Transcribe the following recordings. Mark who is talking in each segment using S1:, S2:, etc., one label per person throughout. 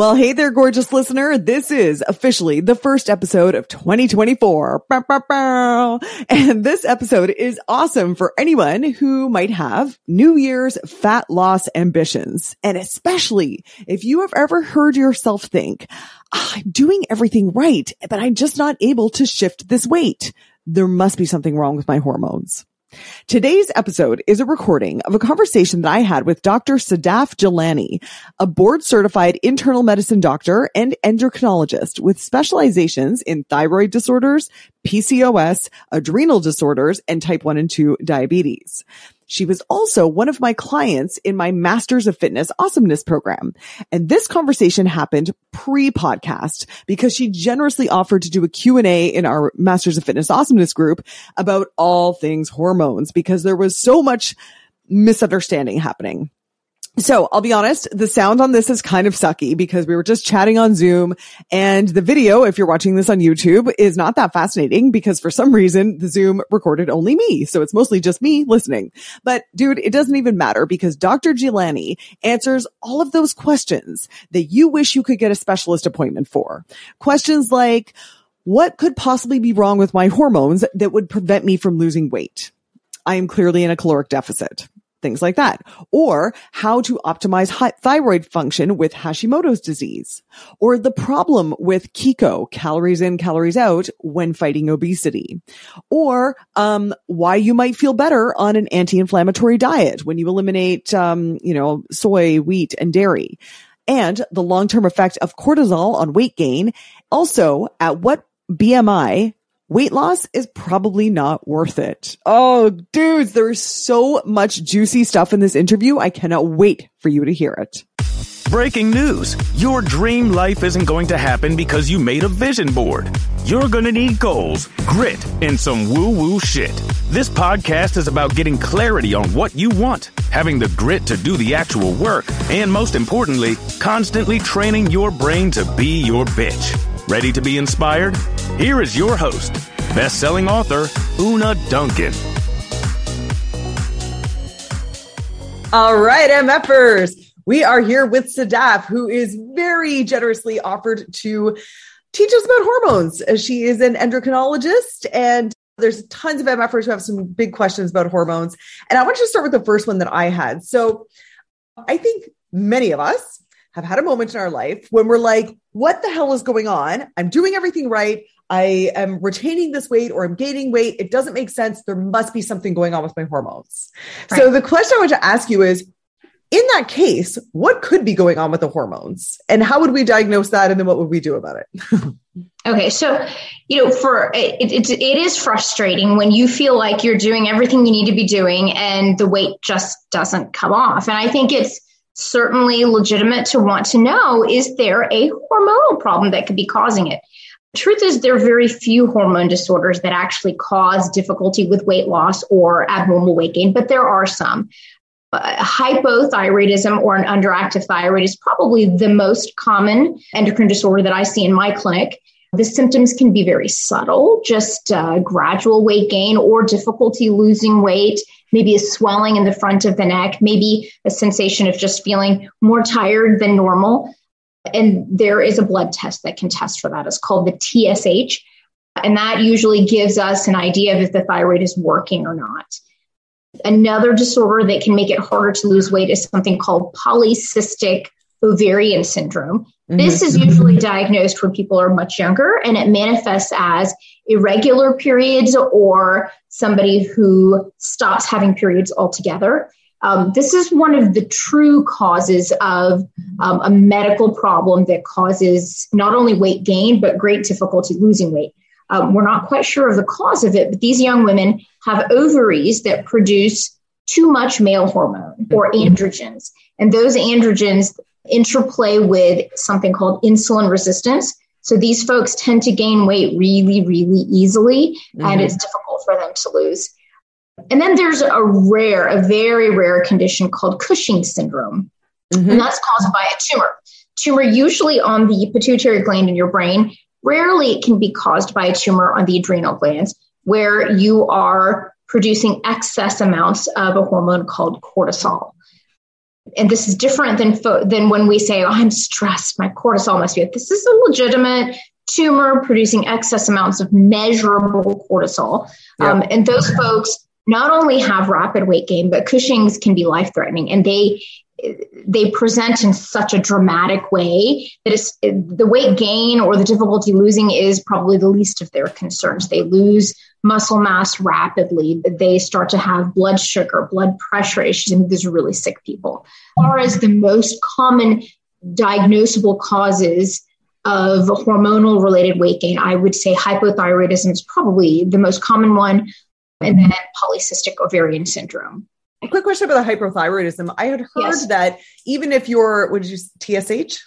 S1: Well, hey there, gorgeous listener. This is officially the first episode of 2024. And this episode is awesome for anyone who might have New Year's fat loss ambitions. And especially if you have ever heard yourself think, oh, I'm doing everything right, but I'm just not able to shift this weight. There must be something wrong with my hormones. Today's episode is a recording of a conversation that I had with Dr. Sadaf Jeelani, a board certified internal medicine doctor and endocrinologist with specializations in thyroid disorders, PCOS, adrenal disorders, and type 1 and 2 diabetes. She was also one of my clients in my Masters of Fitness Awesomeness program. And this conversation happened pre-podcast because she generously offered to do a Q&A in our Masters of Fitness Awesomeness group about all things hormones because there was so much misunderstanding happening. So I'll be honest, the sound on this is kind of sucky because we were just chatting on Zoom and the video, if you're watching this on YouTube, is not that fascinating because for some reason the Zoom recorded only me. So it's mostly just me listening. But dude, it doesn't even matter because Dr. Jeelani answers all of those questions that you wish you could get a specialist appointment for. Questions like, what could possibly be wrong with my hormones that would prevent me from losing weight? I am clearly in a caloric deficit things like that, or how to optimize thyroid function with Hashimoto's disease, or the problem with CICO, calories in, calories out when fighting obesity, or um, why you might feel better on an anti-inflammatory diet when you eliminate, um, you know, soy, wheat, and dairy. And the long-term effect of cortisol on weight gain. Also, at what BMI weight loss is probably not worth it. Oh, dudes, there's so much juicy stuff in this interview. I cannot wait for you to hear it.
S2: Breaking news. Your dream life isn't going to happen because you made a vision board. You're going to need goals, grit, and some woo woo shit. This podcast is about getting clarity on what you want, having the grit to do the actual work, and most importantly, constantly training your brain to be your bitch. Ready to be inspired? Here is your host, best-selling author Oonagh Duncan.
S1: All right, MFers. We are here with Sadaf, who is very generously offered to teach us about hormones. She is an endocrinologist and there's tons of MFers who have some big questions about hormones. And I want to start with the first one that I had. So I think many of us have had a moment in our life when we're like, what the hell is going on? I'm doing everything right. I am retaining this weight or I'm gaining weight. It doesn't make sense. There must be something going on with my hormones. Right. So the question I want to ask you is, in that case, what could be going on with the hormones and how would we diagnose that? And then what would we do about it?
S3: okay. So, you know, for it, it, it is frustrating when you feel like you're doing everything you need to be doing and the weight just doesn't come off. And I think it's, certainly legitimate to want to know is there a hormonal problem that could be causing it? Truth is, there are very few hormone disorders that actually cause difficulty with weight loss or abnormal weight gain, but there are some. Uh, hypothyroidism or an underactive thyroid is probably the most common endocrine disorder that I see in my clinic. The symptoms can be very subtle, just uh, gradual weight gain or difficulty losing weight, maybe a swelling in the front of the neck, maybe a sensation of just feeling more tired than normal. And there is a blood test that can test for that. It's called the TSH. And that usually gives us an idea of if the thyroid is working or not. Another disorder that can make it harder to lose weight is something called polycystic ovarian syndrome. Mm-hmm. This is usually diagnosed when people are much younger and it manifests as irregular periods or somebody who stops having periods altogether. Um, this is one of the true causes of um, a medical problem that causes not only weight gain, but great difficulty losing weight. Um, we're not quite sure of the cause of it, but these young women have ovaries that produce too much male hormone or mm-hmm. androgens. And those androgens interplay with something called insulin resistance. So these folks tend to gain weight really, really easily, mm-hmm. and it's difficult for them to lose. And then there's a rare, a very rare condition called Cushing syndrome, mm-hmm. and that's caused by a tumor. Tumor usually on the pituitary gland in your brain. Rarely it can be caused by a tumor on the adrenal glands, where you are producing excess amounts of a hormone called cortisol. And this is different than fo- than when we say, "Oh, I'm stressed. My cortisol must be up." This is a legitimate tumor producing excess amounts of measurable cortisol, um, and those folks not only have rapid weight gain, but Cushing's can be life threatening, and they they present in such a dramatic way that it's the weight gain or the difficulty losing is probably the least of their concerns. They lose muscle mass rapidly. They start to have blood sugar, blood pressure issues, and these are really sick people. As far as the most common diagnosable causes of hormonal related weight gain, I would say hypothyroidism is probably the most common one, and then polycystic ovarian syndrome.
S1: A quick question about the hypothyroidism. I had heard yes. that even if you're, what did you, TSH?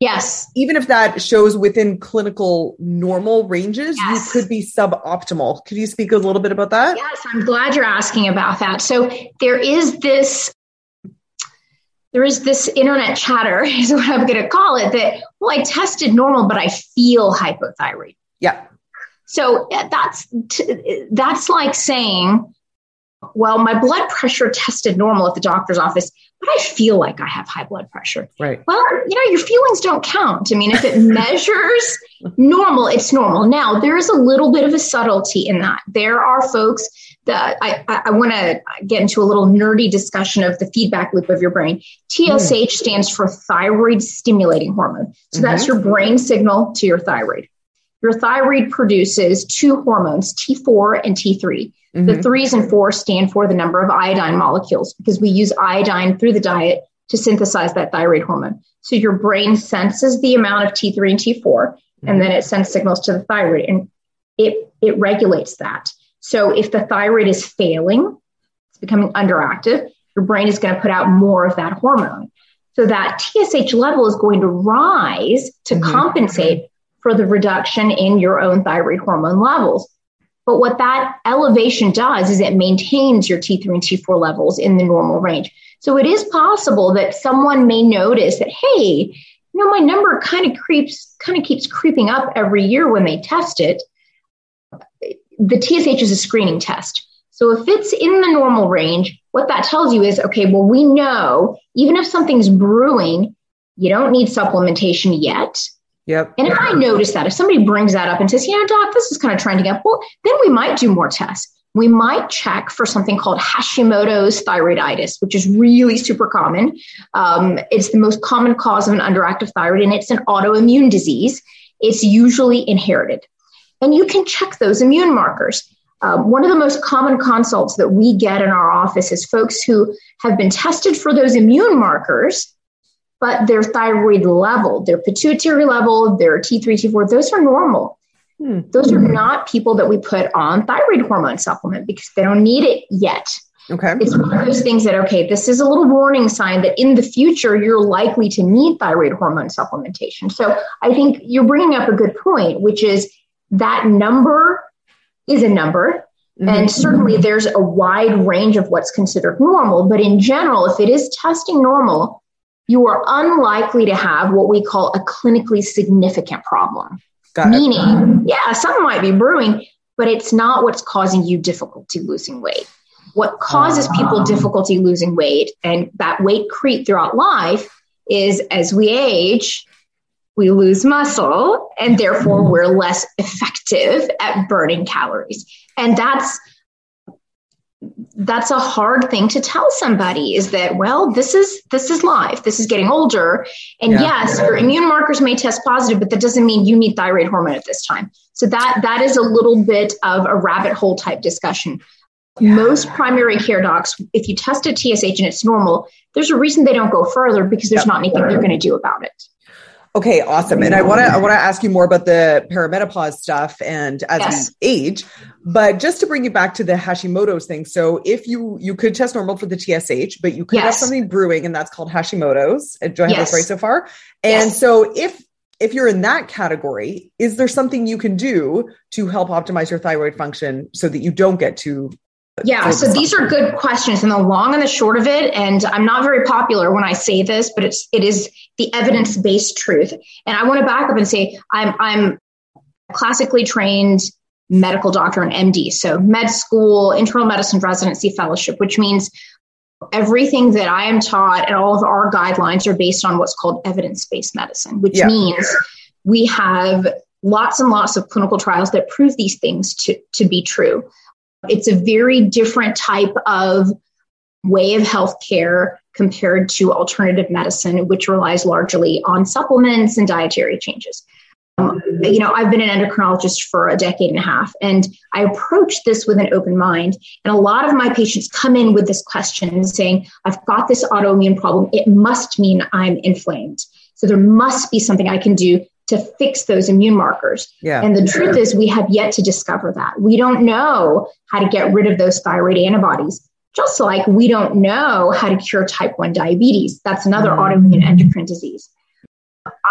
S3: Yes.
S1: Even if that shows within clinical normal ranges, yes. you could be suboptimal. Could you speak a little bit about that?
S3: Yes, I'm glad you're asking about that. So there is this there is this internet chatter is what I'm going to call it that well I tested normal but I feel hypothyroid.
S1: Yeah.
S3: So that's that's like saying well, my blood pressure tested normal at the doctor's office, but I feel like I have high blood pressure.
S1: Right.
S3: Well, you know, your feelings don't count. I mean, if it measures normal, it's normal. Now, there is a little bit of a subtlety in that. There are folks that I, I, I want to get into a little nerdy discussion of the feedback loop of your brain. TSH mm. stands for thyroid stimulating hormone. So mm-hmm. that's your brain signal to your thyroid. Your thyroid produces two hormones, T4 and T3. Mm-hmm. The threes and fours stand for the number of iodine molecules because we use iodine through the diet to synthesize that thyroid hormone. So your brain senses the amount of T3 and T4, mm-hmm. and then it sends signals to the thyroid and it, it regulates that. So if the thyroid is failing, it's becoming underactive, your brain is going to put out more of that hormone. So that TSH level is going to rise to mm-hmm. compensate for the reduction in your own thyroid hormone levels. But what that elevation does is it maintains your T3 and T4 levels in the normal range. So it is possible that someone may notice that, hey, you know, my number kind of creeps, kind of keeps creeping up every year when they test it. The TSH is a screening test. So if it's in the normal range, what that tells you is, okay, well, we know even if something's brewing, you don't need supplementation yet.
S1: Yep.
S3: And if I notice that, if somebody brings that up and says, you know, doc, this is kind of trending up, well, then we might do more tests. We might check for something called Hashimoto's thyroiditis, which is really super common. Um, it's the most common cause of an underactive thyroid, and it's an autoimmune disease. It's usually inherited. And you can check those immune markers. Um, one of the most common consults that we get in our office is folks who have been tested for those immune markers but their thyroid level, their pituitary level, their T3, T4, those are normal. Hmm. Those are not people that we put on thyroid hormone supplement because they don't need it yet.
S1: Okay.
S3: It's one of those things that, okay, this is a little warning sign that in the future you're likely to need thyroid hormone supplementation. So I think you're bringing up a good point, which is that number is a number. Mm-hmm. And certainly there's a wide range of what's considered normal. But in general, if it is testing normal, you are unlikely to have what we call a clinically significant problem. Got Meaning, it. yeah, something might be brewing, but it's not what's causing you difficulty losing weight. What causes ah. people difficulty losing weight and that weight creep throughout life is as we age, we lose muscle and therefore we're less effective at burning calories. And that's that's a hard thing to tell somebody is that well this is this is life this is getting older and yeah. yes your immune markers may test positive but that doesn't mean you need thyroid hormone at this time so that that is a little bit of a rabbit hole type discussion yeah. most primary care docs if you test a tsh and it's normal there's a reason they don't go further because there's yep. not anything they're going to do about it
S1: Okay, awesome. And I want to I want to ask you more about the perimenopause stuff and as yes. we age, but just to bring you back to the Hashimoto's thing. So if you you could test normal for the TSH, but you could yes. have something brewing and that's called Hashimoto's. Uh, do I have yes. this right so far? And so if if you're in that category, is there something you can do to help optimize your thyroid function so that you don't get to uh,
S3: yeah, so these are good questions, and the long and the short of it. And I'm not very popular when I say this, but it's it is the evidence based truth. And I want to back up and say I'm I'm classically trained medical doctor and MD, so med school, internal medicine residency fellowship, which means Everything that I am taught and all of our guidelines are based on what's called evidence based medicine, which yeah. means we have lots and lots of clinical trials that prove these things to, to be true. It's a very different type of way of healthcare compared to alternative medicine, which relies largely on supplements and dietary changes. Um, you know, I've been an endocrinologist for a decade and a half, and I approach this with an open mind. And a lot of my patients come in with this question saying, I've got this autoimmune problem. It must mean I'm inflamed. So there must be something I can do to fix those immune markers. Yeah. And the truth is, we have yet to discover that. We don't know how to get rid of those thyroid antibodies, just like we don't know how to cure type 1 diabetes. That's another mm. autoimmune endocrine disease.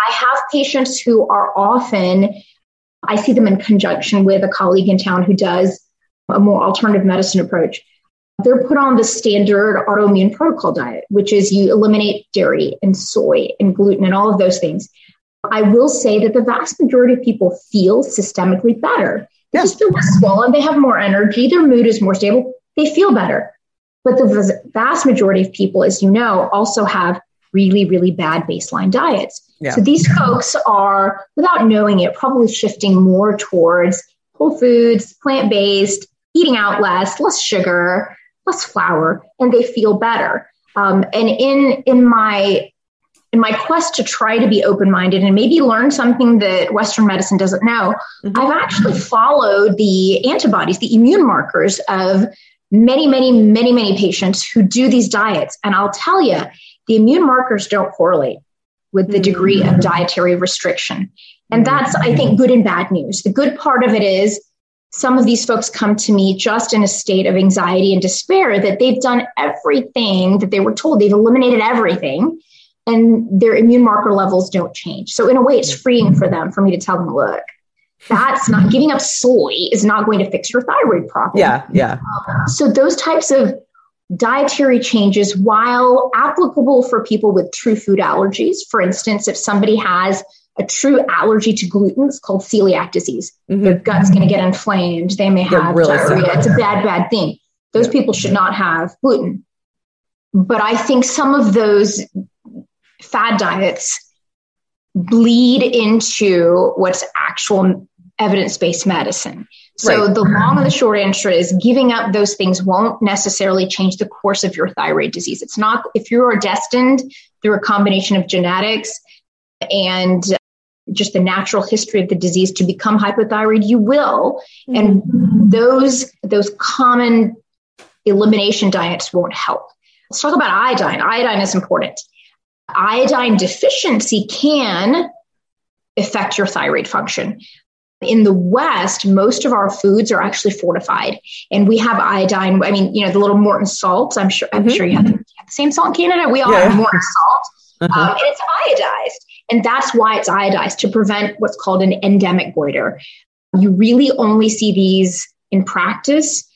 S3: I have patients who are often, I see them in conjunction with a colleague in town who does a more alternative medicine approach. They're put on the standard autoimmune protocol diet, which is you eliminate dairy and soy and gluten and all of those things. I will say that the vast majority of people feel systemically better. They just feel less swollen. They have more energy. Their mood is more stable. They feel better. But the vast majority of people, as you know, also have really, really bad baseline diets. Yeah. So these folks are, without knowing it, probably shifting more towards whole foods, plant based, eating out less, less sugar, less flour, and they feel better. Um, and in in my in my quest to try to be open minded and maybe learn something that Western medicine doesn't know, mm-hmm. I've actually followed the antibodies, the immune markers of many, many, many, many patients who do these diets. And I'll tell you, the immune markers don't correlate with the degree of dietary restriction. And that's, I think, good and bad news. The good part of it is some of these folks come to me just in a state of anxiety and despair that they've done everything that they were told, they've eliminated everything, and their immune marker levels don't change. So, in a way, it's freeing for them for me to tell them, look, that's not giving up soy is not going to fix your thyroid problem.
S1: Yeah, yeah.
S3: So, those types of dietary changes, while applicable for people with true food allergies, for instance, if somebody has a true allergy to gluten, it's called celiac disease. Mm-hmm. Their gut's going to get inflamed. They may have really diarrhea. Sad. It's a bad, bad thing. Those people should not have gluten. But I think some of those fad diets bleed into what's actual evidence based medicine. So right. the long and the short answer is giving up those things won't necessarily change the course of your thyroid disease. It's not if you are destined through a combination of genetics and just the natural history of the disease to become hypothyroid, you will. Mm-hmm. And those those common elimination diets won't help. Let's talk about iodine. Iodine is important. Iodine deficiency can affect your thyroid function. In the West, most of our foods are actually fortified, and we have iodine. I mean, you know, the little Morton salt. I'm sure. I'm mm-hmm. sure you have, the, you have, the, same salt in Canada. We all yeah. have Morton salt, uh-huh. um, and it's iodized, and that's why it's iodized to prevent what's called an endemic goiter. You really only see these in practice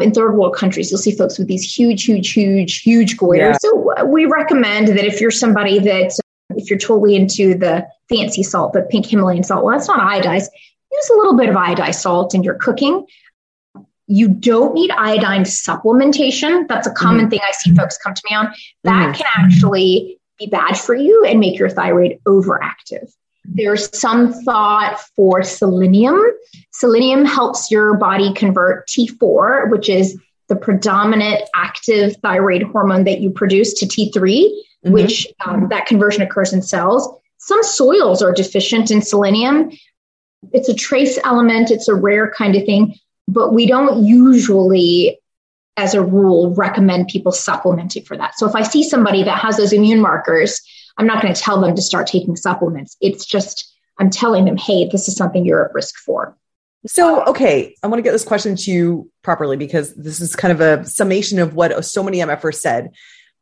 S3: in third world countries. You'll see folks with these huge, huge, huge, huge goiters. Yeah. So uh, we recommend that if you're somebody that if you're totally into the fancy salt, the pink Himalayan salt, well, that's not iodized use a little bit of iodized salt in your cooking. You don't need iodine supplementation. That's a common mm-hmm. thing I see folks come to me on. That mm-hmm. can actually be bad for you and make your thyroid overactive. There's some thought for selenium. Selenium helps your body convert T4, which is the predominant active thyroid hormone that you produce, to T3, mm-hmm. which um, that conversion occurs in cells. Some soils are deficient in selenium, it's a trace element, it's a rare kind of thing, but we don't usually, as a rule, recommend people supplementing for that. So if I see somebody that has those immune markers, I'm not going to tell them to start taking supplements. It's just, I'm telling them, hey, this is something you're at risk for.
S1: So, okay, I want to get this question to you properly because this is kind of a summation of what so many MFers said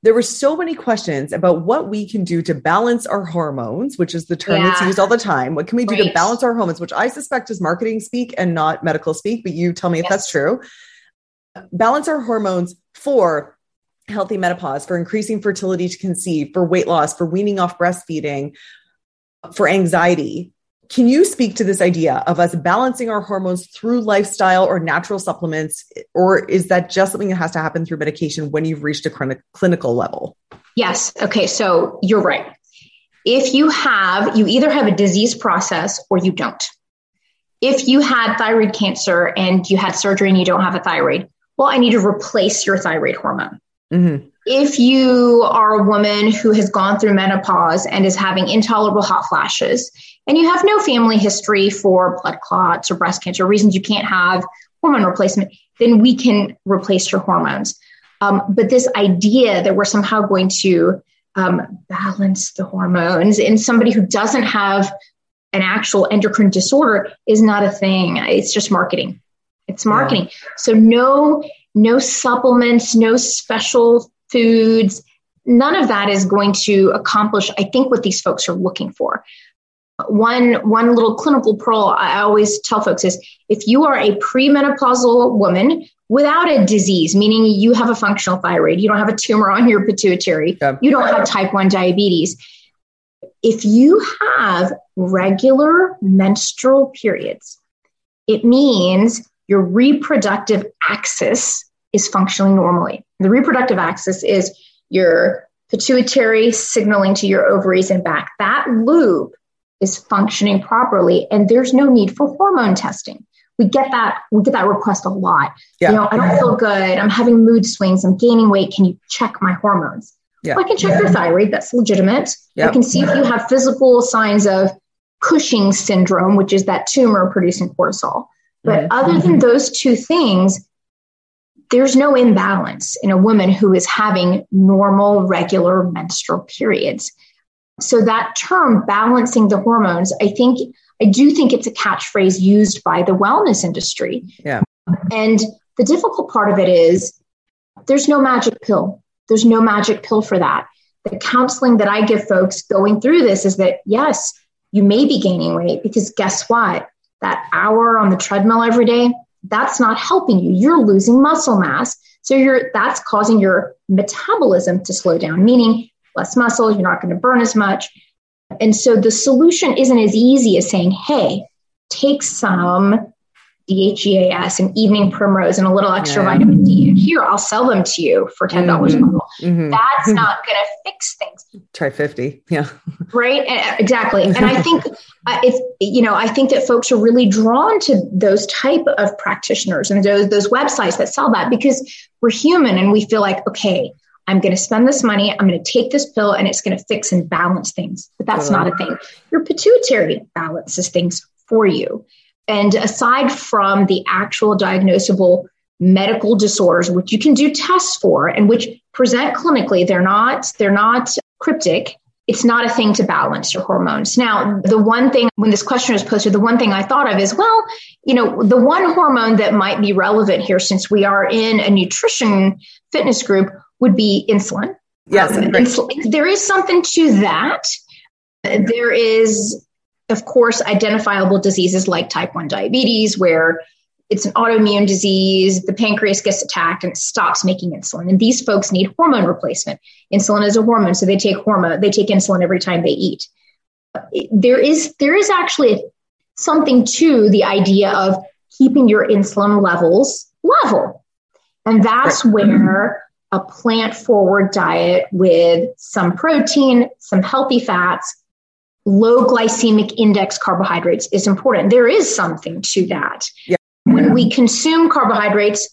S1: there were so many questions about what we can do to balance our hormones, which is the term yeah. that's used all the time. What can we do right. to balance our hormones, which I suspect is marketing speak and not medical speak, but you tell me yes. if that's true. Balance our hormones for healthy menopause, for increasing fertility to conceive, for weight loss, for weaning off breastfeeding, for anxiety. Can you speak to this idea of us balancing our hormones through lifestyle or natural supplements? Or is that just something that has to happen through medication when you've reached a clinical level?
S3: Yes. Okay. So you're right. If you have, you either have a disease process or you don't. If you had thyroid cancer and you had surgery and you don't have a thyroid, well, I need to replace your thyroid hormone. Mm-hmm. If you are a woman who has gone through menopause and is having intolerable hot flashes, and you have no family history for blood clots or breast cancer, reasons you can't have hormone replacement, then we can replace your hormones. Um, but this idea that we're somehow going to um, balance the hormones in somebody who doesn't have an actual endocrine disorder is not a thing. It's just marketing. It's marketing. Yeah. So no, no supplements, no special foods. None of that is going to accomplish, I think, what these folks are looking for. One, one little clinical pearl I always tell folks is if you are a premenopausal woman without a disease, meaning you have a functional thyroid, you don't have a tumor on your pituitary, yeah. you don't have type 1 diabetes. If you have regular menstrual periods, it means your reproductive axis is functioning normally. The reproductive axis is your pituitary signaling to your ovaries and back. That loop is functioning properly and there's no need for hormone testing. We get that we get that request a lot. Yeah. You know, I don't feel good. I'm having mood swings. I'm gaining weight. Can you check my hormones? Yeah. Well, I can check yeah. your thyroid. That's legitimate. Yep. I can see if you have physical signs of Cushing syndrome, which is that tumor producing cortisol. But mm-hmm. other than those two things, there's no imbalance in a woman who is having normal, regular menstrual periods. So that term, balancing the hormones, I think, I do think it's a catchphrase used by the wellness industry.
S1: Yeah.
S3: And the difficult part of it is there's no magic pill. There's no magic pill for that. The counseling that I give folks going through this is that, yes, you may be gaining weight because guess what? That hour on the treadmill every day, that's not helping you. You're losing muscle mass. So you're that's causing your metabolism to slow down, meaning less muscle, you're not going to burn as much. And so the solution isn't as easy as saying, hey, take some DHEAS and evening primrose and a little extra yeah. vitamin D. And here, I'll sell them to you for $10 mm-hmm. a bottle. Mm-hmm. That's not going to fix things.
S1: Try 50. Yeah.
S3: Right. Exactly. And I think uh, it's, you know, I think that folks are really drawn to those type of practitioners and those, those websites that sell that because we're human and we feel like, okay, I'm going to spend this money. I'm going to take this pill and it's going to fix and balance things. But that's not a thing. Your pituitary balances things for you. And aside from the actual diagnosable medical disorders, which you can do tests for and which present clinically, they're not, they're not cryptic. It's not a thing to balance your hormones. Now, the one thing when this question was posted, the one thing I thought of is, well, you know, the one hormone that might be relevant here, since we are in a nutrition fitness group, would be insulin.
S1: Yes, um,
S3: insulin, there is something to that. There is of course, identifiable diseases like type 1 diabetes, where it's an autoimmune disease, the pancreas gets attacked and it stops making insulin. And these folks need hormone replacement. Insulin is a hormone, so they take hormone, they take insulin every time they eat. There is there is actually something to the idea of keeping your insulin levels level. And that's where a plant forward diet with some protein, some healthy fats, low glycemic index carbohydrates is important. There is something to that. Yeah. When we consume carbohydrates,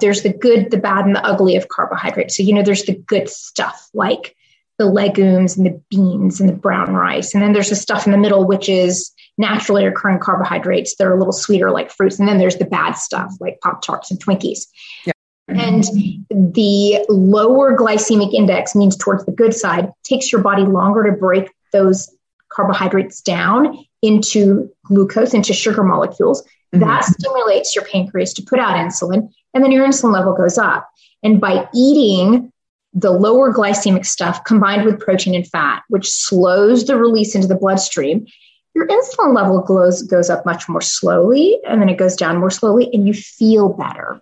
S3: there's the good, the bad, and the ugly of carbohydrates. So, you know, there's the good stuff like the legumes and the beans and the brown rice. And then there's the stuff in the middle, which is naturally occurring carbohydrates that are a little sweeter, like fruits. And then there's the bad stuff like Pop Tarts and Twinkies. Yeah. And the lower glycemic index means towards the good side takes your body longer to break those carbohydrates down into glucose, into sugar molecules. Mm-hmm. That stimulates your pancreas to put out insulin, and then your insulin level goes up. And by eating the lower glycemic stuff combined with protein and fat, which slows the release into the bloodstream, your insulin level goes, goes up much more slowly, and then it goes down more slowly, and you feel better.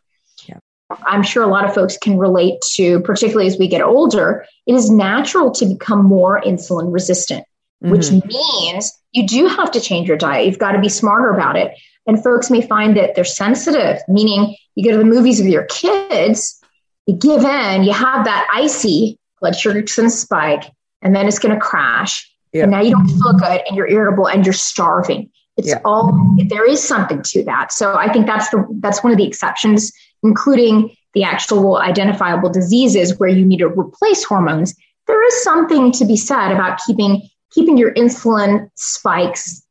S3: I'm sure a lot of folks can relate to, particularly as we get older, it is natural to become more insulin resistant mm-hmm. which means you do have to change your diet. You've got to be smarter about it. And folks may find that they're sensitive, meaning you go to the movies with your kids, you give in, you have that icy blood sugar spike, and then it's going to crash. Yeah. And now you don't feel good and you're irritable and you're starving. It's yeah. all there is something to that. So I think that's the that's one of the exceptions, including the actual identifiable diseases where you need to replace hormones. There is something to be said about keeping keeping your insulin spikes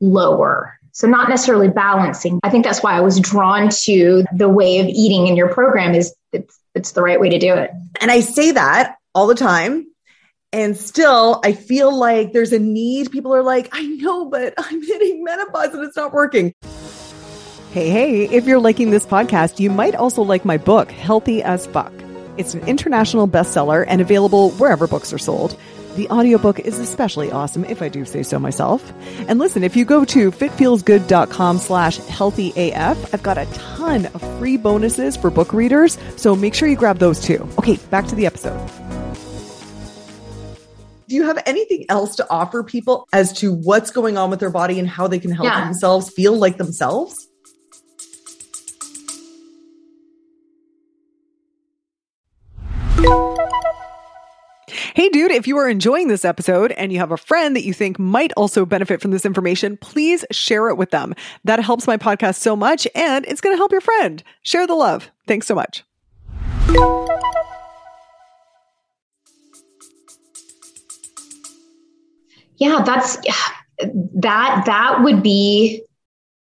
S3: lower. So not necessarily balancing. I think that's why I was drawn to the way of eating in your program is it's, it's the right way to do it.
S1: And I say that all the time and still, I feel like there's a need. People are like, I know, but I'm hitting menopause and it's not working. Hey, hey, if you're liking this podcast, you might also like my book, Healthy as Fuck. It's an international bestseller and available wherever books are sold. The audiobook is especially awesome, if I do say so myself. And listen, if you go to fitfeelsgood.com slash healthyaf, I've got a ton of free bonuses for book readers, so make sure you grab those too. Okay, back to the episode do you have anything else to offer people as to what's going on with their body and how they can help yeah. themselves feel like themselves? Hey, dude, if you are enjoying this episode and you have a friend that you think might also benefit from this information, please share it with them. That helps my podcast so much and it's going to help your friend. Share the love. Thanks so much.
S3: yeah that's that that would be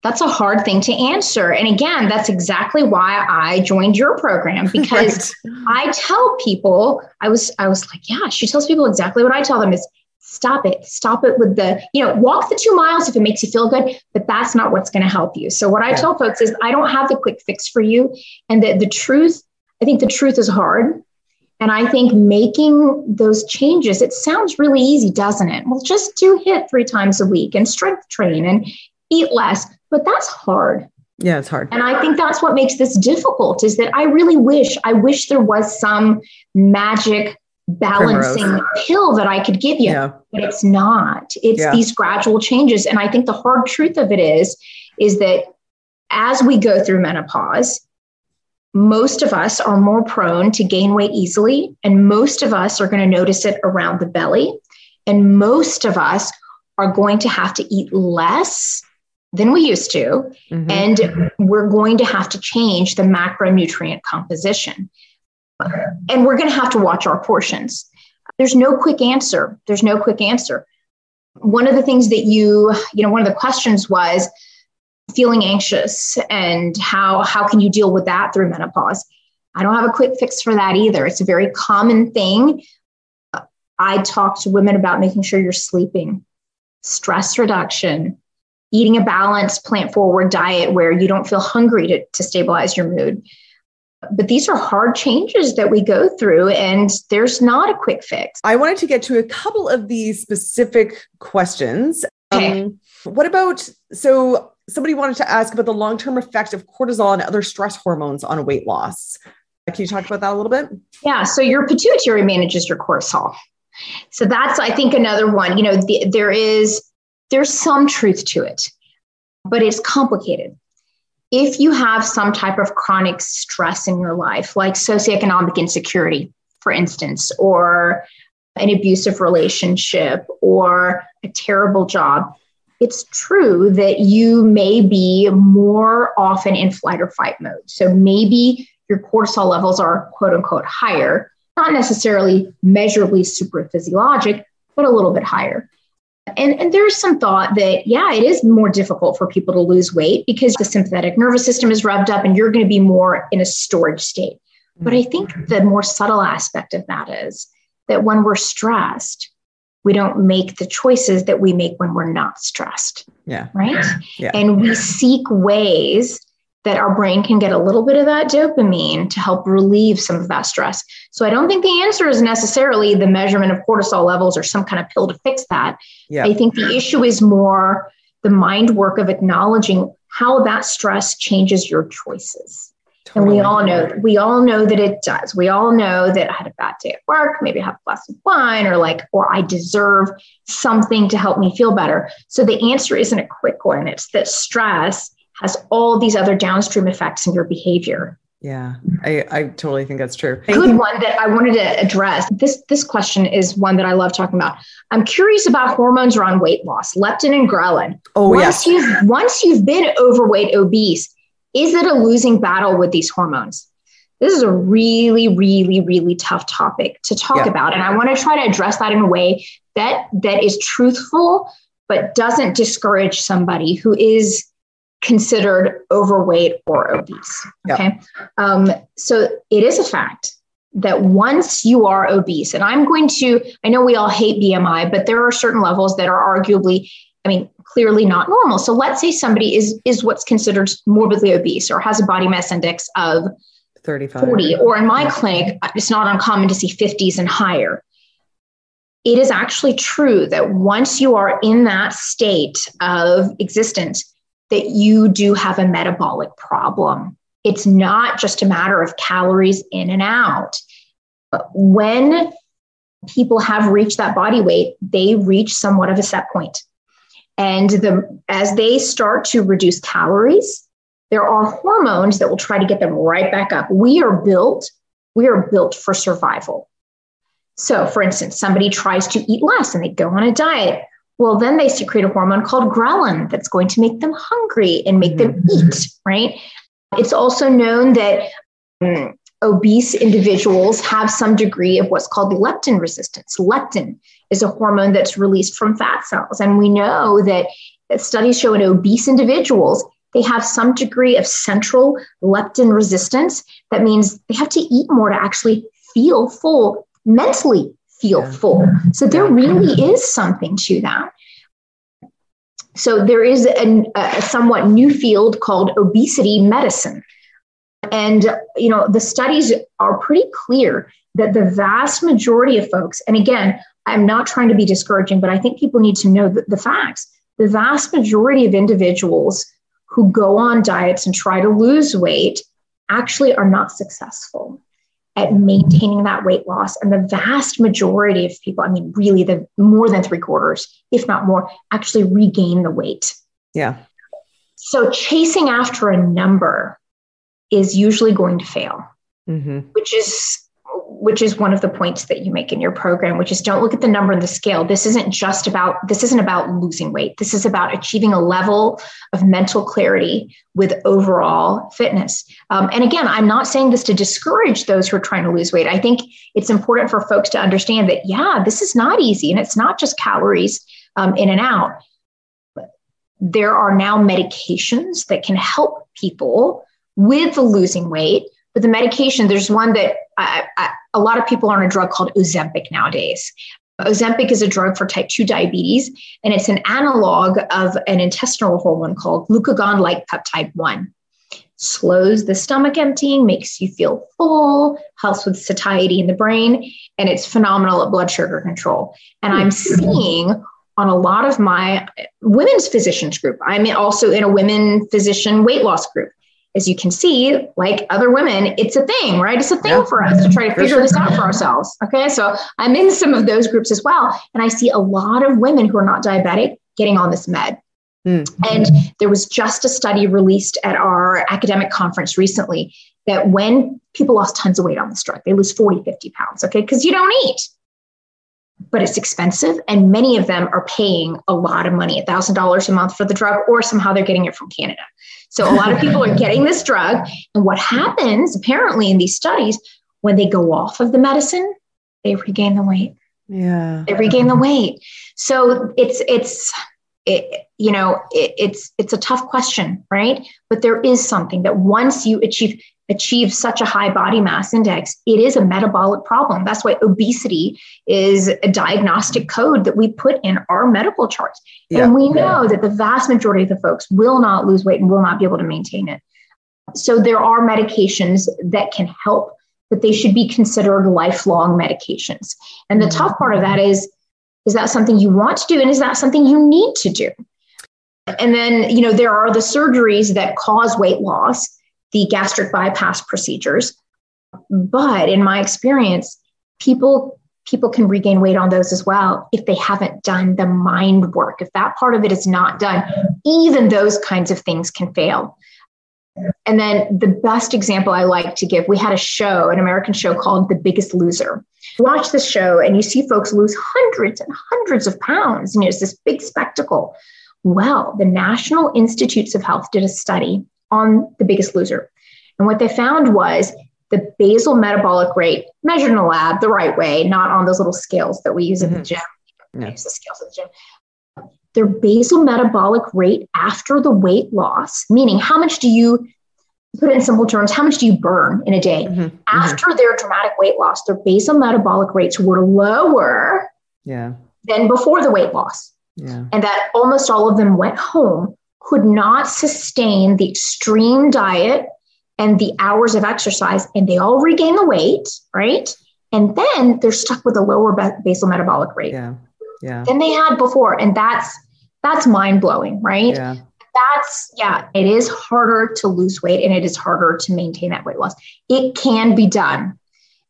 S3: that's a hard thing to answer and again that's exactly why i joined your program because right. i tell people i was i was like yeah she tells people exactly what i tell them is stop it stop it with the you know walk the two miles if it makes you feel good but that's not what's going to help you so what i yeah. tell folks is i don't have the quick fix for you and that the truth i think the truth is hard and I think making those changes, it sounds really easy, doesn't it? Well, just do HIIT three times a week and strength train and eat less, but that's hard.
S1: Yeah, it's hard.
S3: And I think that's what makes this difficult is that I really wish, I wish there was some magic balancing Primrose. pill that I could give you, yeah. but it's not. It's yeah. these gradual changes. And I think the hard truth of it is, is that as we go through menopause, most of us are more prone to gain weight easily, and most of us are going to notice it around the belly. And most of us are going to have to eat less than we used to. Mm-hmm. And we're going to have to change the macronutrient composition. And we're going to have to watch our portions. There's no quick answer. There's no quick answer. One of the things that you, you know, one of the questions was, feeling anxious and how how can you deal with that through menopause i don't have a quick fix for that either it's a very common thing i talk to women about making sure you're sleeping stress reduction eating a balanced plant forward diet where you don't feel hungry to, to stabilize your mood but these are hard changes that we go through and there's not a quick fix
S1: i wanted to get to a couple of these specific questions okay. Um, what about so somebody wanted to ask about the long term effect of cortisol and other stress hormones on weight loss. Can you talk about that a little bit?
S3: Yeah. So your pituitary manages your cortisol. So that's, I think, another one. You know, the, there is there's some truth to it, but it's complicated. If you have some type of chronic stress in your life, like socioeconomic insecurity, for instance, or an abusive relationship or a terrible job, it's true that you may be more often in flight or fight mode. So maybe your cortisol levels are quote unquote higher, not necessarily measurably super physiologic, but a little bit higher. And, and there's some thought that, yeah, it is more difficult for people to lose weight because the sympathetic nervous system is revved up and you're going to be more in a storage state. But I think the more subtle aspect of that is that when we're stressed, we don't make the choices that we make when we're not stressed.
S1: Yeah.
S3: Right. Yeah. And we seek ways that our brain can get a little bit of that dopamine to help relieve some of that stress. So I don't think the answer is necessarily the measurement of cortisol levels or some kind of pill to fix that. Yeah. I think the issue is more the mind work of acknowledging how that stress changes your choices. Totally. And we all know we all know that it does. We all know that I had a bad day at work, maybe I have a glass of wine, or like, or I deserve something to help me feel better. So the answer isn't a quick one. It's that stress has all these other downstream effects in your behavior.
S1: Yeah, I, I totally think that's true.
S3: Good one that I wanted to address. This this question is one that I love talking about. I'm curious about hormones around weight loss, leptin and ghrelin.
S1: Oh,
S3: once
S1: yes.
S3: you've once you've been overweight, obese, is it a losing battle with these hormones? This is a really, really, really tough topic to talk yeah. about. And I want to try to address that in a way that that is truthful, but doesn't discourage somebody who is considered overweight or obese. Okay. Yeah. Um, so it is a fact that once you are obese, and I'm going to, I know we all hate BMI, but there are certain levels that are arguably, I mean, clearly not normal. So let's say somebody is is what's considered morbidly obese or has a body mass index of
S1: 35
S3: 40 or in my clinic it's not uncommon to see 50s and higher. It is actually true that once you are in that state of existence that you do have a metabolic problem. It's not just a matter of calories in and out. But when people have reached that body weight, they reach somewhat of a set point. And the, as they start to reduce calories, there are hormones that will try to get them right back up. We are built, we are built for survival. So, for instance, somebody tries to eat less and they go on a diet. Well, then they secrete a hormone called ghrelin that's going to make them hungry and make them mm-hmm. eat, right? It's also known that um, obese individuals have some degree of what's called leptin resistance. Leptin is a hormone that's released from fat cells. And we know that studies show in obese individuals, they have some degree of central leptin resistance. That means they have to eat more to actually feel full, mentally feel yeah. full. So there really is something to that. So there is a, a somewhat new field called obesity medicine. And you know, the studies are pretty clear that the vast majority of folks, and again, I'm not trying to be discouraging, but I think people need to know the, the facts. The vast majority of individuals who go on diets and try to lose weight actually are not successful at maintaining that weight loss. And the vast majority of people, I mean, really, the more than three quarters, if not more, actually regain the weight.
S1: Yeah.
S3: So chasing after a number is usually going to fail, mm-hmm. which is which is one of the points that you make in your program which is don't look at the number and the scale. This isn't just about this isn't about losing weight. This is about achieving a level of mental clarity with overall fitness. Um, and again i'm not saying this to discourage those who are trying to lose weight. I think it's important for folks to understand that yeah this is not easy and it's not just calories um, in and out. There are now medications that can help people with losing weight. But the medication, there's one that I, I, a lot of people are on a drug called Ozempic nowadays. Ozempic is a drug for type 2 diabetes, and it's an analog of an intestinal hormone called glucagon like peptide 1. Slows the stomach emptying, makes you feel full, helps with satiety in the brain, and it's phenomenal at blood sugar control. And I'm hmm. seeing on a lot of my women's physicians group. I'm also in a women physician weight loss group as you can see, like other women, it's a thing, right? It's a thing yeah. for us to try to figure sure. this out for ourselves. Okay. So I'm in some of those groups as well. And I see a lot of women who are not diabetic getting on this med. Mm. And there was just a study released at our academic conference recently that when people lost tons of weight on this drug, they lose 40, 50 pounds. Okay. Because you don't eat but it's expensive and many of them are paying a lot of money $1000 a month for the drug or somehow they're getting it from canada. So a lot of people are getting this drug and what happens apparently in these studies when they go off of the medicine they regain the weight.
S1: Yeah.
S3: They regain the weight. So it's it's it, you know it, it's it's a tough question right? But there is something that once you achieve achieve such a high body mass index, it is a metabolic problem. That's why obesity is a diagnostic code that we put in our medical charts. Yeah. And we know yeah. that the vast majority of the folks will not lose weight and will not be able to maintain it. So there are medications that can help, but they should be considered lifelong medications. And the mm-hmm. tough part of that is is that something you want to do and is that something you need to do? And then, you know, there are the surgeries that cause weight loss the gastric bypass procedures. But in my experience, people people can regain weight on those as well if they haven't done the mind work. If that part of it is not done, even those kinds of things can fail. And then the best example I like to give, we had a show, an American show called The Biggest Loser. You watch this show and you see folks lose hundreds and hundreds of pounds, and it's this big spectacle. Well, the National Institutes of Health did a study on The Biggest Loser. And what they found was the basal metabolic rate measured in a lab the right way, not on those little scales that we use mm-hmm. in the gym. Yeah. use the scales at the gym. Their basal metabolic rate after the weight loss, meaning how much do you put it in simple terms, how much do you burn in a day? Mm-hmm. mm-hmm. After mm-hmm. their dramatic weight loss, their basal metabolic rates were lower
S1: yeah.
S3: than before the weight loss.
S1: Yeah.
S3: And that almost all of them went home, could not sustain the extreme diet and the hours of exercise, and they all regain the weight, right? And then they're stuck with a lower basal metabolic rate
S1: yeah. Yeah.
S3: than they had before. And that's that's mind blowing, right?
S1: Yeah.
S3: That's yeah, it is harder to lose weight and it is harder to maintain that weight loss. It can be done.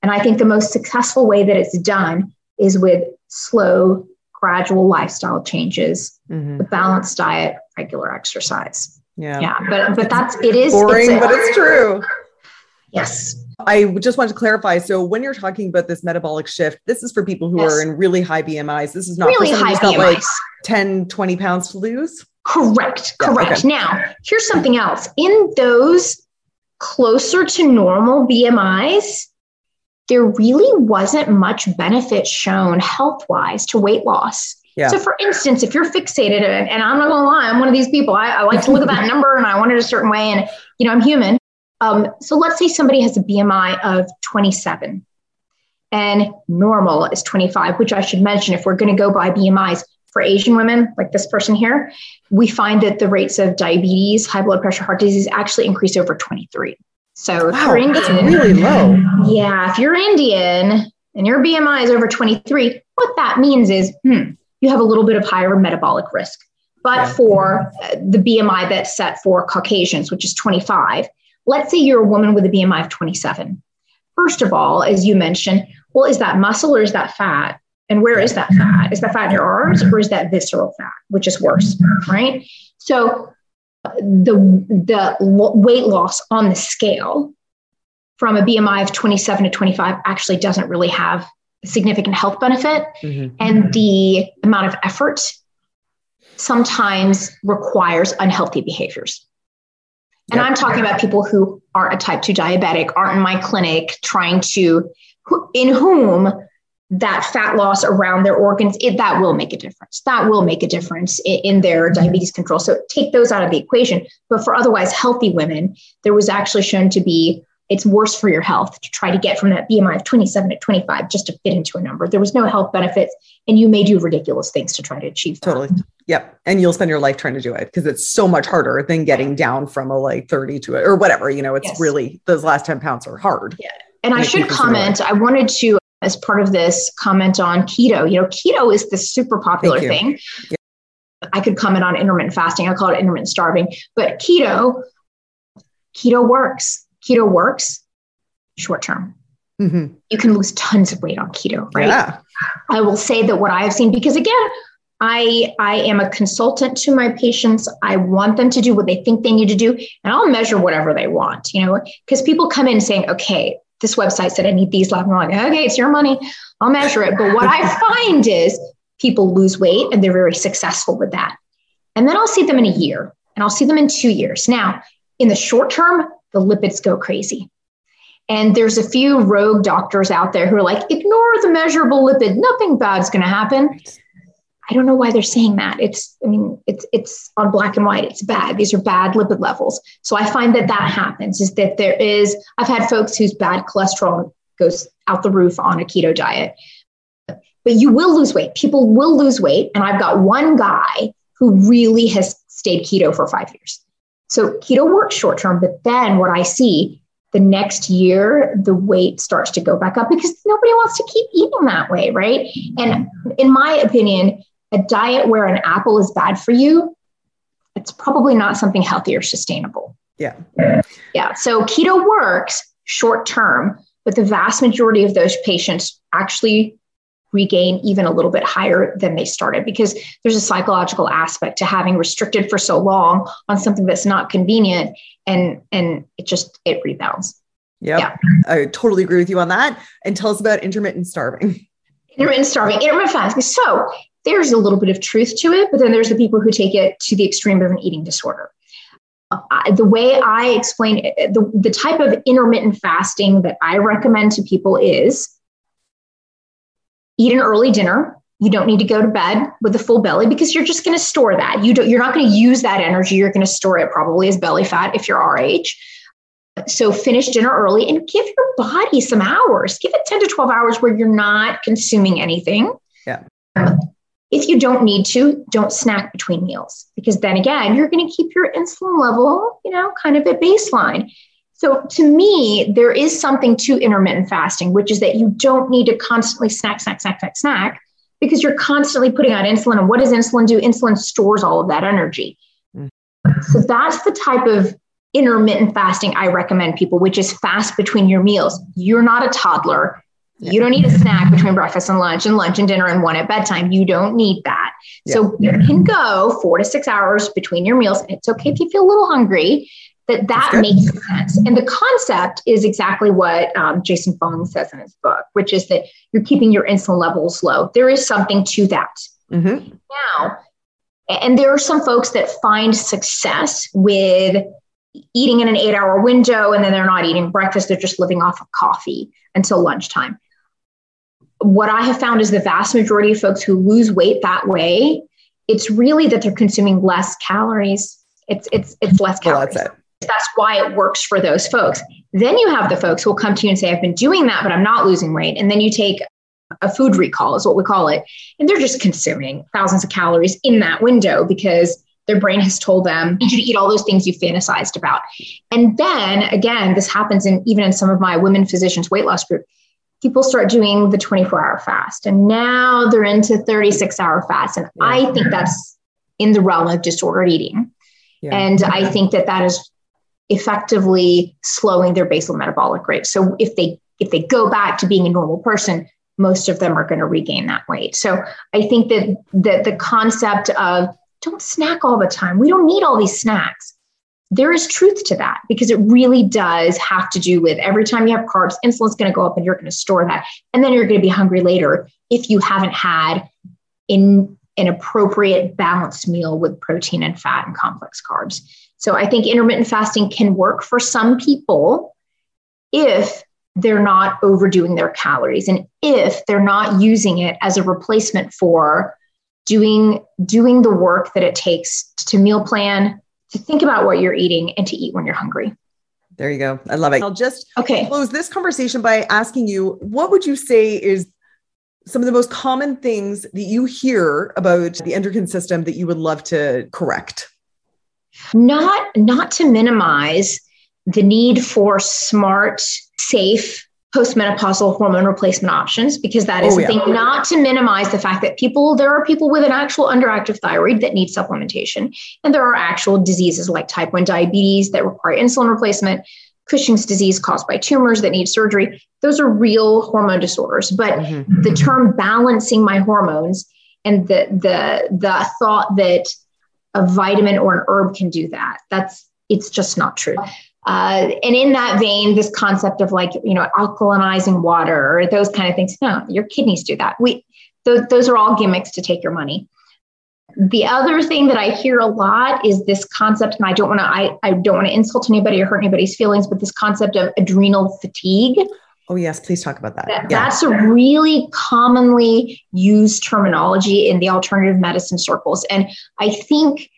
S3: And I think the most successful way that it's done is with slow, gradual lifestyle changes, mm-hmm. a balanced diet, regular exercise.
S1: Yeah.
S3: Yeah. But but that's it is
S1: boring, it's a, but it's true.
S3: Yes.
S1: I just want to clarify. So when you're talking about this metabolic shift, this is for people who yes. are in really high BMIs. This is not
S3: really high
S1: got like 10, 20 pounds to lose.
S3: Correct. Yeah, correct. Okay. Now, here's something else. In those closer to normal BMIs, there really wasn't much benefit shown health wise to weight loss.
S1: Yeah.
S3: So, for instance, if you're fixated, and I'm not gonna lie, I'm one of these people. I, I like to look at that number and I want it a certain way, and you know, I'm human. Um, so, let's say somebody has a BMI of 27, and normal is 25, which I should mention if we're going to go by BMIs for Asian women, like this person here, we find that the rates of diabetes, high blood pressure, heart disease actually increase over 23. So,
S1: if wow, you're Indian, that's really low.
S3: Yeah, if you're Indian and your BMI is over 23, what that means is, hmm, you have a little bit of higher metabolic risk. But yeah. for the BMI that's set for Caucasians, which is 25, let's say you're a woman with a BMI of 27. First of all, as you mentioned, well, is that muscle or is that fat? And where is that fat? Is that fat in your arms or is that visceral fat, which is worse, right? So the the weight loss on the scale from a BMI of 27 to 25 actually doesn't really have significant health benefit mm-hmm. and the amount of effort sometimes requires unhealthy behaviors and yep. i'm talking about people who aren't a type 2 diabetic aren't in my clinic trying to in whom that fat loss around their organs it, that will make a difference that will make a difference in, in their diabetes control so take those out of the equation but for otherwise healthy women there was actually shown to be it's worse for your health to try to get from that BMI of 27 to 25 just to fit into a number. There was no health benefits, and you may do ridiculous things to try to achieve.
S1: That. Totally. Yep. And you'll spend your life trying to do it because it's so much harder than getting down from a like 30 to a, or whatever. You know, it's yes. really those last 10 pounds are hard.
S3: Yeah. And I should comment, I wanted to, as part of this, comment on keto. You know, keto is the super popular thing. Yeah. I could comment on intermittent fasting. I call it intermittent starving, but keto, keto works keto works short term. Mm-hmm. You can lose tons of weight on keto, right?
S1: Yeah.
S3: I will say that what I have seen, because again, I I am a consultant to my patients. I want them to do what they think they need to do, and I'll measure whatever they want. You know, because people come in saying, "Okay, this website said I need these levels." I'm like, "Okay, it's your money. I'll measure it." But what I find is people lose weight and they're very successful with that. And then I'll see them in a year, and I'll see them in two years. Now, in the short term, the lipids go crazy. And there's a few rogue doctors out there who are like, ignore the measurable lipid, nothing bad's going to happen. I don't know why they're saying that. It's, I mean, it's it's on black and white. It's bad. These are bad lipid levels. So I find that that happens. Is that there is? I've had folks whose bad cholesterol goes out the roof on a keto diet, but you will lose weight. People will lose weight, and I've got one guy who really has stayed keto for five years. So keto works short term, but then what I see the next year, the weight starts to go back up because nobody wants to keep eating that way, right? And in my opinion, a diet where an apple is bad for you, it's probably not something healthy or sustainable.
S1: Yeah.
S3: Yeah. So keto works short term, but the vast majority of those patients actually regain even a little bit higher than they started because there's a psychological aspect to having restricted for so long on something that's not convenient and and it just it rebounds
S1: yep. yeah i totally agree with you on that and tell us about intermittent starving
S3: intermittent starving intermittent fasting so there's a little bit of truth to it but then there's the people who take it to the extreme of an eating disorder the way I explain it, the, the type of intermittent fasting that I recommend to people is eat an early dinner. You don't need to go to bed with a full belly because you're just going to store that. You don't, you're not going to use that energy. You're going to store it probably as belly fat if you're our age. So finish dinner early and give your body some hours. Give it 10 to 12 hours where you're not consuming anything.
S1: Yeah.
S3: If you don't need to, don't snack between meals because then again, you're going to keep your insulin level, you know, kind of at baseline. So to me, there is something to intermittent fasting, which is that you don't need to constantly snack, snack, snack, snack, snack, because you're constantly putting out insulin. And what does insulin do? Insulin stores all of that energy. Mm. So that's the type of intermittent fasting I recommend people, which is fast between your meals. You're not a toddler. You don't need a snack between breakfast and lunch and lunch and dinner and one at bedtime. You don't need that. Yeah. So you can go four to six hours between your meals. It's okay if you feel a little hungry that that makes sense. And the concept is exactly what um, Jason Fung says in his book, which is that you're keeping your insulin levels low. There is something to that. Mm-hmm. Now, and there are some folks that find success with eating in an eight hour window and then they're not eating breakfast, they're just living off of coffee until lunchtime. What I have found is the vast majority of folks who lose weight that way, it's really that they're consuming less calories. It's it's it's less calories. Well, that's why it works for those folks. Then you have the folks who will come to you and say, I've been doing that, but I'm not losing weight. And then you take a food recall, is what we call it. And they're just consuming thousands of calories in that window because their brain has told them you to eat all those things you fantasized about. And then again, this happens in even in some of my women physicians weight loss group. People start doing the 24 hour fast and now they're into 36 hour fast. And yeah. I think that's in the realm of disordered eating. Yeah. And I think that that is effectively slowing their basal metabolic rate. So if they if they go back to being a normal person, most of them are going to regain that weight. So I think that that the concept of don't snack all the time. We don't need all these snacks. There is truth to that because it really does have to do with every time you have carbs, insulin's going to go up and you're going to store that. And then you're going to be hungry later if you haven't had in an appropriate balanced meal with protein and fat and complex carbs. So I think intermittent fasting can work for some people if they're not overdoing their calories and if they're not using it as a replacement for doing doing the work that it takes to meal plan to think about what you're eating and to eat when you're hungry.
S1: There you go. I love it. I'll just okay. close this conversation by asking you what would you say is some of the most common things that you hear about the endocrine system that you would love to correct?
S3: Not not to minimize the need for smart safe postmenopausal hormone replacement options because that is oh, yeah. thing not to minimize the fact that people there are people with an actual underactive thyroid that need supplementation and there are actual diseases like type 1 diabetes that require insulin replacement Cushing's disease caused by tumors that need surgery. Those are real hormone disorders. But mm-hmm. the term balancing my hormones and the the the thought that a vitamin or an herb can do that, that's it's just not true. Uh, and in that vein, this concept of like you know alkalinizing water or those kind of things, no, your kidneys do that. We th- those are all gimmicks to take your money. The other thing that I hear a lot is this concept, and I don't want to I, I don't want to insult anybody or hurt anybody's feelings, but this concept of adrenal fatigue.
S1: Oh yes, please talk about that.
S3: that yeah. That's a really commonly used terminology in the alternative medicine circles. And I think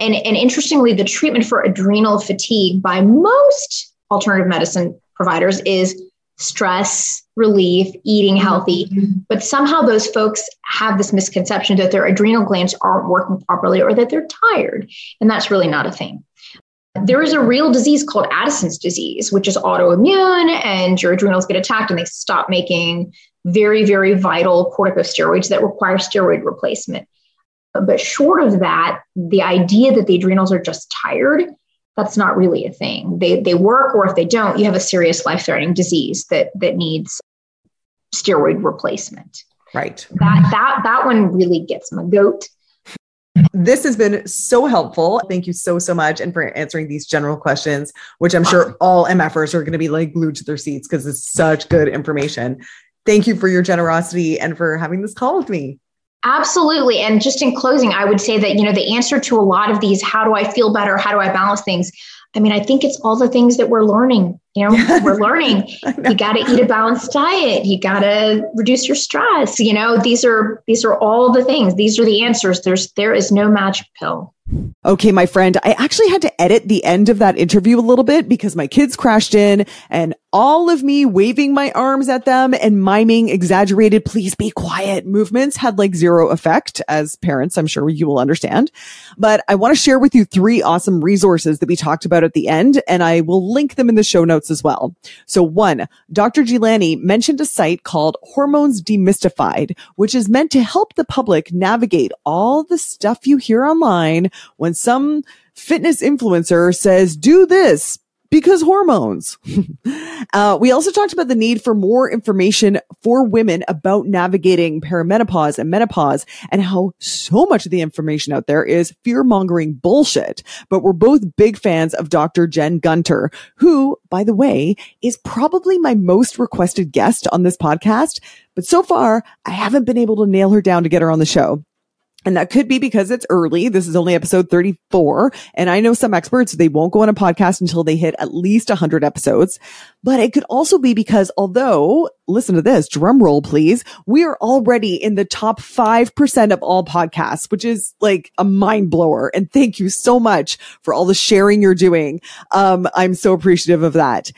S3: and, and interestingly, the treatment for adrenal fatigue by most alternative medicine providers is stress relief, eating mm-hmm. healthy. But somehow those folks have this misconception that their adrenal glands aren't working properly or that they're tired. And that's really not a thing. There is a real disease called Addison's disease, which is autoimmune, and your adrenals get attacked and they stop making very, very vital corticosteroids that require steroid replacement. But short of that, the idea that the adrenals are just tired that's not really a thing. They they work, or if they don't, you have a serious life threatening disease that that needs steroid replacement.
S1: Right.
S3: That that that one really gets my goat.
S1: This has been so helpful. Thank you so, so much. And for answering these general questions, which I'm sure all MFers are going to be like glued to their seats because it's such good information. Thank you for your generosity and for having this call with me.
S3: Absolutely. And just in closing, I would say that, you know, the answer to a lot of these, how do I feel better? How do I balance things? I mean, I think it's all the things that we're learning. You know, we're learning. You got to eat a balanced diet. You got to reduce your stress. You know, these are these are all the things. These are the answers. There's there is no magic pill.
S1: Okay, my friend, I actually had to edit the end of that interview a little bit because my kids crashed in and all of me waving my arms at them and miming exaggerated, please be quiet movements had like zero effect. As parents, I'm sure you will understand. But I want to share with you three awesome resources that we talked about at the end, and I will link them in the show notes as well. So one, Dr. Jeelani mentioned a site called Hormones Demystified, which is meant to help the public navigate all the stuff you hear online when some fitness influencer says, do this because hormones. uh, we also talked about the need for more information for women about navigating perimenopause and menopause and how so much of the information out there is fear mongering bullshit. But we're both big fans of Dr. Jen Gunter, who, by the way, is probably my most requested guest on this podcast. But so far, I haven't been able to nail her down to get her on the show. And that could be because it's early. This is only episode 34. And I know some experts, they won't go on a podcast until they hit at least 100 episodes. But it could also be because although, listen to this, drum roll, please, we are already in the top 5% of all podcasts, which is like a mind blower. And thank you so much for all the sharing you're doing. Um, I'm so appreciative of that.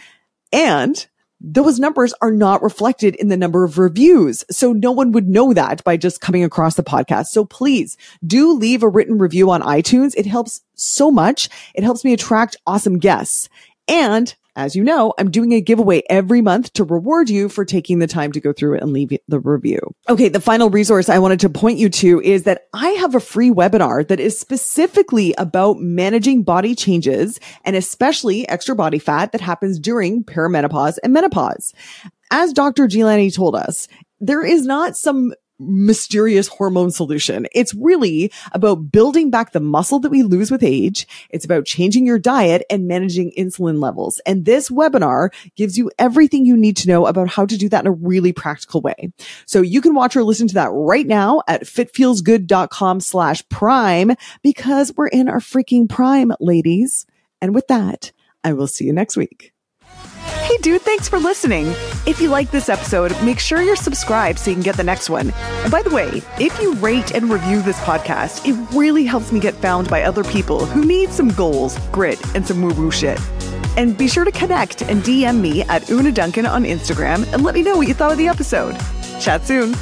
S1: And those numbers are not reflected in the number of reviews. So no one would know that by just coming across the podcast. So please do leave a written review on iTunes. It helps so much. It helps me attract awesome guests. And as you know, I'm doing a giveaway every month to reward you for taking the time to go through it and leave the review. Okay. The final resource I wanted to point you to is that I have a free webinar that is specifically about managing body changes and especially extra body fat that happens during perimenopause and menopause. As Dr. Jeelani told us, there is not some mysterious hormone solution. It's really about building back the muscle that we lose with age. It's about changing your diet and managing insulin levels. And this webinar gives you everything you need to know about how to do that in a really practical way. So you can watch or listen to that right now at fitfeelsgood.com slash prime because we're in our freaking prime, ladies. And with that, I will see you next week. Hey, dude, thanks for listening. If you like this episode, make sure you're subscribed so you can get the next one. And by the way, if you rate and review this podcast, it really helps me get found by other people who need some goals, grit, and some woo woo shit. And be sure to connect and DM me at Oonagh Duncan on Instagram and let me know what you thought of the episode. Chat soon.